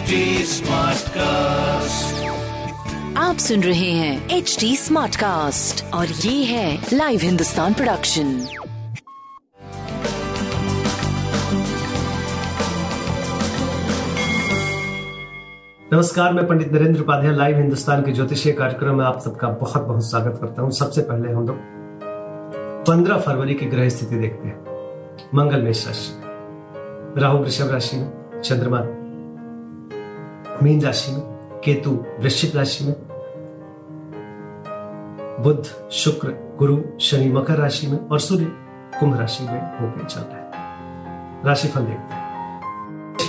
HD Smartcast. आप सुन रहे हैं एच डी स्मार्ट कास्ट और ये है लाइव हिंदुस्तान प्रोडक्शन नमस्कार मैं पंडित नरेंद्र उपाध्याय लाइव हिंदुस्तान के ज्योतिषीय कार्यक्रम में आप सबका बहुत बहुत स्वागत करता हूँ। सबसे पहले हम लोग पंद्रह फरवरी की ग्रह स्थिति देखते हैं। मंगल मेष राशि राहु वृषभ राशि में चंद्रमा मीन राशि में, केतु वृश्चिक राशि में, बुध, शुक्र, गुरु, शनि, मकर राशि में और सूर्य कुंभ राशि में होकर चल रहे हैं। राशिफल देखते हैं।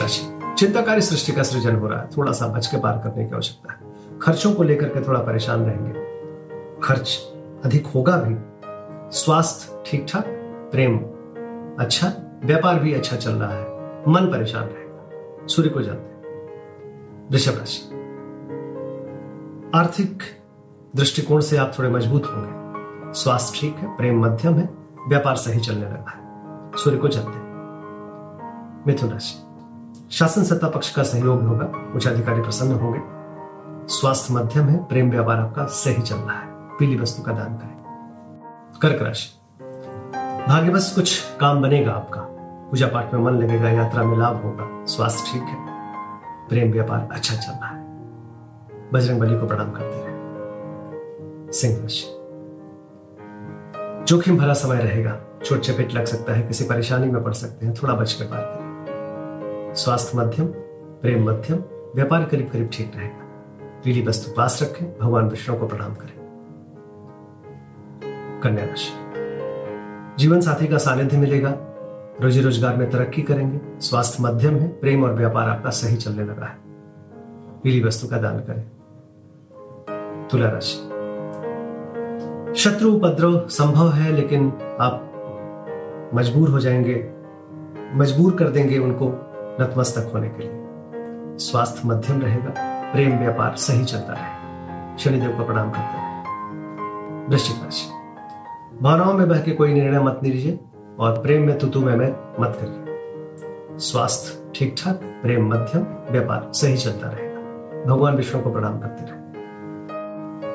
राशि, चिंताकारी सृष्टि का सृजन हो रहा है। थोड़ा सा बच के पार करने की आवश्यकता है। खर्चों को लेकर के थोड़ा परेशान रहेंगे। खर्च अधिक होगा भी। स्वास्थ्य ठीक ठाक प्रेम अच्छा व्यापार भी अच्छा चल रहा है। मन परेशान रहेगा। सूर्य को जानते वृषभ राशि आर्थिक दृष्टिकोण से आप थोड़े मज़बूत होंगे। स्वास्थ्य ठीक है, प्रेम मध्यम है, व्यापार सही चलने लगा है। सूर्य को हैं मिथुन राशि। शासन सत्ता पक्ष का सहयोग होगा उच्च अधिकारी प्रसन्न होंगे। स्वास्थ्य मध्यम है, प्रेम व्यापार आपका सही चल रहा है। पीली वस्तु का दान करें। कर्क राशि। भाग्यवश कुछ काम बनेगा आपका। पूजा पाठ में मन लगेगा, यात्रा में लाभ होगा। स्वास्थ्य ठीक है। प्रेम व्यापार अच्छा चल रहा है। बजरंग बली को प्रणाम करते रहे सिंह राशि जोखिम भरा समय रहेगा। चोट चपेट लग सकता है। किसी परेशानी में पड़ सकते हैं। थोड़ा बच कर पार करें। स्वास्थ्य मध्यम, प्रेम मध्यम, व्यापार करीब करीब ठीक रहेगा। पीली वस्तु पास रखें। भगवान विष्णु को प्रणाम करें। कन्या राशि जीवन साथी का सानिध्य मिलेगा। रोजी रोज़गार में तरक्की करेंगे, स्वास्थ्य मध्यम है, प्रेम और व्यापार आपका सही चलने लगा है। पीली वस्तु का दान करें। तुला राशि। शत्रु उपद्रव संभव है, लेकिन आप मजबूर हो जाएँगे, मजबूर कर देंगे उनको नतमस्तक होने के लिए। स्वास्थ्य मध्यम रहेगा, प्रेम व्यापार सही चलता रहेगा शनिदेव को प्रणाम करते रहे। वृश्चिक राशि। भावनाओं में बह के कोई निर्णय मत लीजिए। और प्रेम में तुतु में, में मत करिए। स्वास्थ्य ठीक ठाक प्रेम मध्यम व्यापार सही चलता रहेगा। भगवान विष्णु को प्रणाम करते रहे।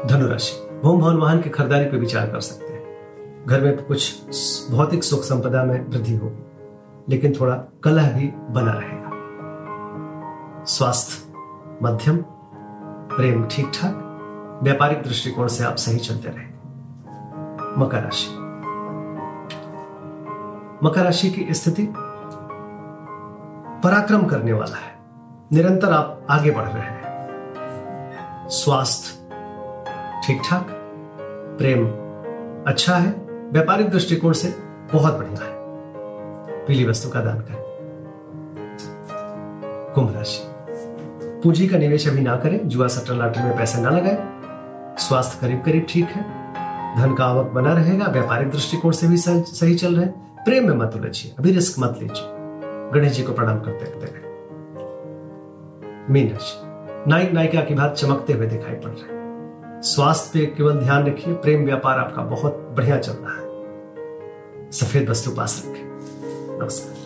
धनुराशि भूम भवन वाहन की खरीदारी पर विचार कर सकते हैं। घर में कुछ भौतिक सुख संपदा में वृद्धि होगी लेकिन थोड़ा कलह भी बना रहेगा। स्वास्थ्य मध्यम प्रेम ठीक ठाक व्यापारिक दृष्टिकोण से आप सही चलते रहे मकर राशि मकर राशि की स्थिति पराक्रम करने वाला है। निरंतर आप आगे बढ़ रहे हैं। स्वास्थ्य ठीक ठाक प्रेम अच्छा है, व्यापारिक दृष्टिकोण से बहुत बढ़िया है। पीली वस्तु का दान करें। कुंभ राशि। पूंजी का निवेश अभी ना करें, जुआ सट्टा लाटरी में पैसे ना लगाएँ। स्वास्थ्य करीब करीब ठीक है। धन का आवक बना रहेगा, व्यापारिक दृष्टिकोण से भी सही चल रहे प्रेम में मत उलझिए, अभी रिस्क मत लीजिए। गणेश जी को प्रणाम करते रहते रहे मीन नायक नायिका की बात चमकते हुए दिखाई पड़ रहे। स्वास्थ्य पे केवल ध्यान रखिए, प्रेम व्यापार आपका बहुत बढ़िया चल रहा है। सफ़ेद वस्तु पास रखें। नमस्कार।